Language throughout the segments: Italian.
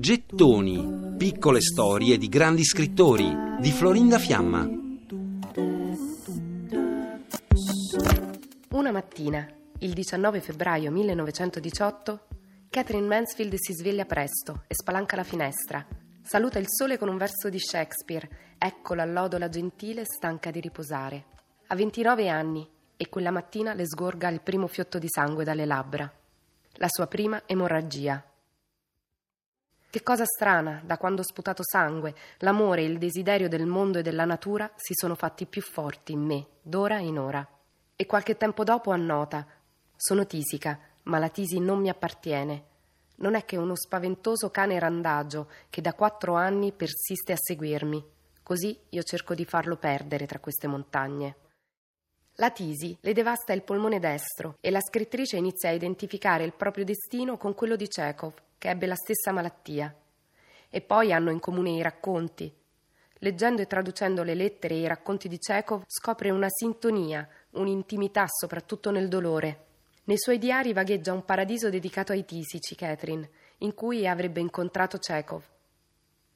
Gettoni, piccole storie di grandi scrittori di Florinda Fiamma. Una mattina, il 19 febbraio 1918, Catherine Mansfield si sveglia presto e spalanca la finestra. Saluta il sole con un verso di Shakespeare. Ecco l'allodola gentile stanca di riposare. Ha 29 anni e quella mattina le sgorga il primo fiotto di sangue dalle labbra la sua prima emorragia. Che cosa strana, da quando ho sputato sangue, l'amore e il desiderio del mondo e della natura si sono fatti più forti in me, d'ora in ora. E qualche tempo dopo annota: Sono tisica, ma la tisi non mi appartiene. Non è che uno spaventoso cane randagio che da quattro anni persiste a seguirmi. Così io cerco di farlo perdere tra queste montagne. La tisi le devasta il polmone destro e la scrittrice inizia a identificare il proprio destino con quello di Chekhov, che ebbe la stessa malattia. E poi hanno in comune i racconti. Leggendo e traducendo le lettere e i racconti di Chekhov scopre una sintonia, un'intimità soprattutto nel dolore. Nei suoi diari vagheggia un paradiso dedicato ai tisici, Catherine, in cui avrebbe incontrato Chekhov.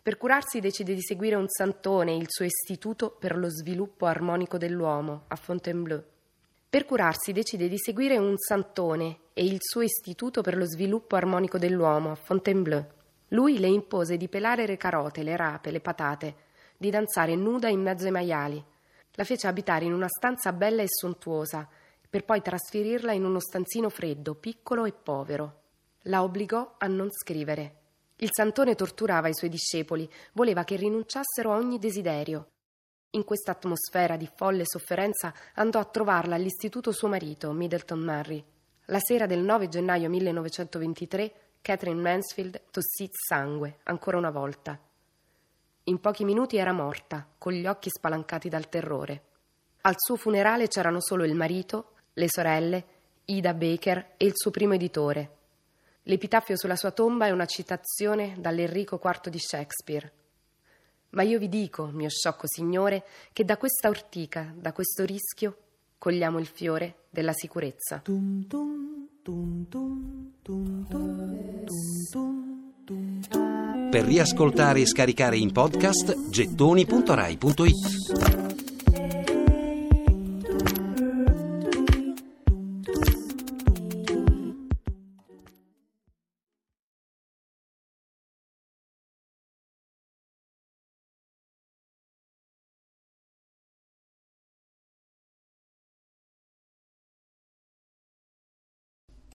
Per curarsi decide di seguire un santone, il suo istituto per lo sviluppo armonico dell'uomo, a Fontainebleau. Per curarsi decide di seguire un santone e il suo istituto per lo sviluppo armonico dell'uomo, a Fontainebleau. Lui le impose di pelare le carote, le rape, le patate, di danzare nuda in mezzo ai maiali. La fece abitare in una stanza bella e sontuosa, per poi trasferirla in uno stanzino freddo, piccolo e povero. La obbligò a non scrivere il santone torturava i suoi discepoli, voleva che rinunciassero a ogni desiderio. In questa atmosfera di folle sofferenza andò a trovarla all'istituto suo marito, Middleton Murray. La sera del 9 gennaio 1923 Catherine Mansfield tossì sangue, ancora una volta. In pochi minuti era morta, con gli occhi spalancati dal terrore. Al suo funerale c'erano solo il marito, le sorelle, Ida Baker e il suo primo editore, L'epitaffio sulla sua tomba è una citazione dall'Enrico IV di Shakespeare. Ma io vi dico, mio sciocco signore, che da questa ortica, da questo rischio, cogliamo il fiore della sicurezza. Per riascoltare e scaricare in podcast gettoni.rai.it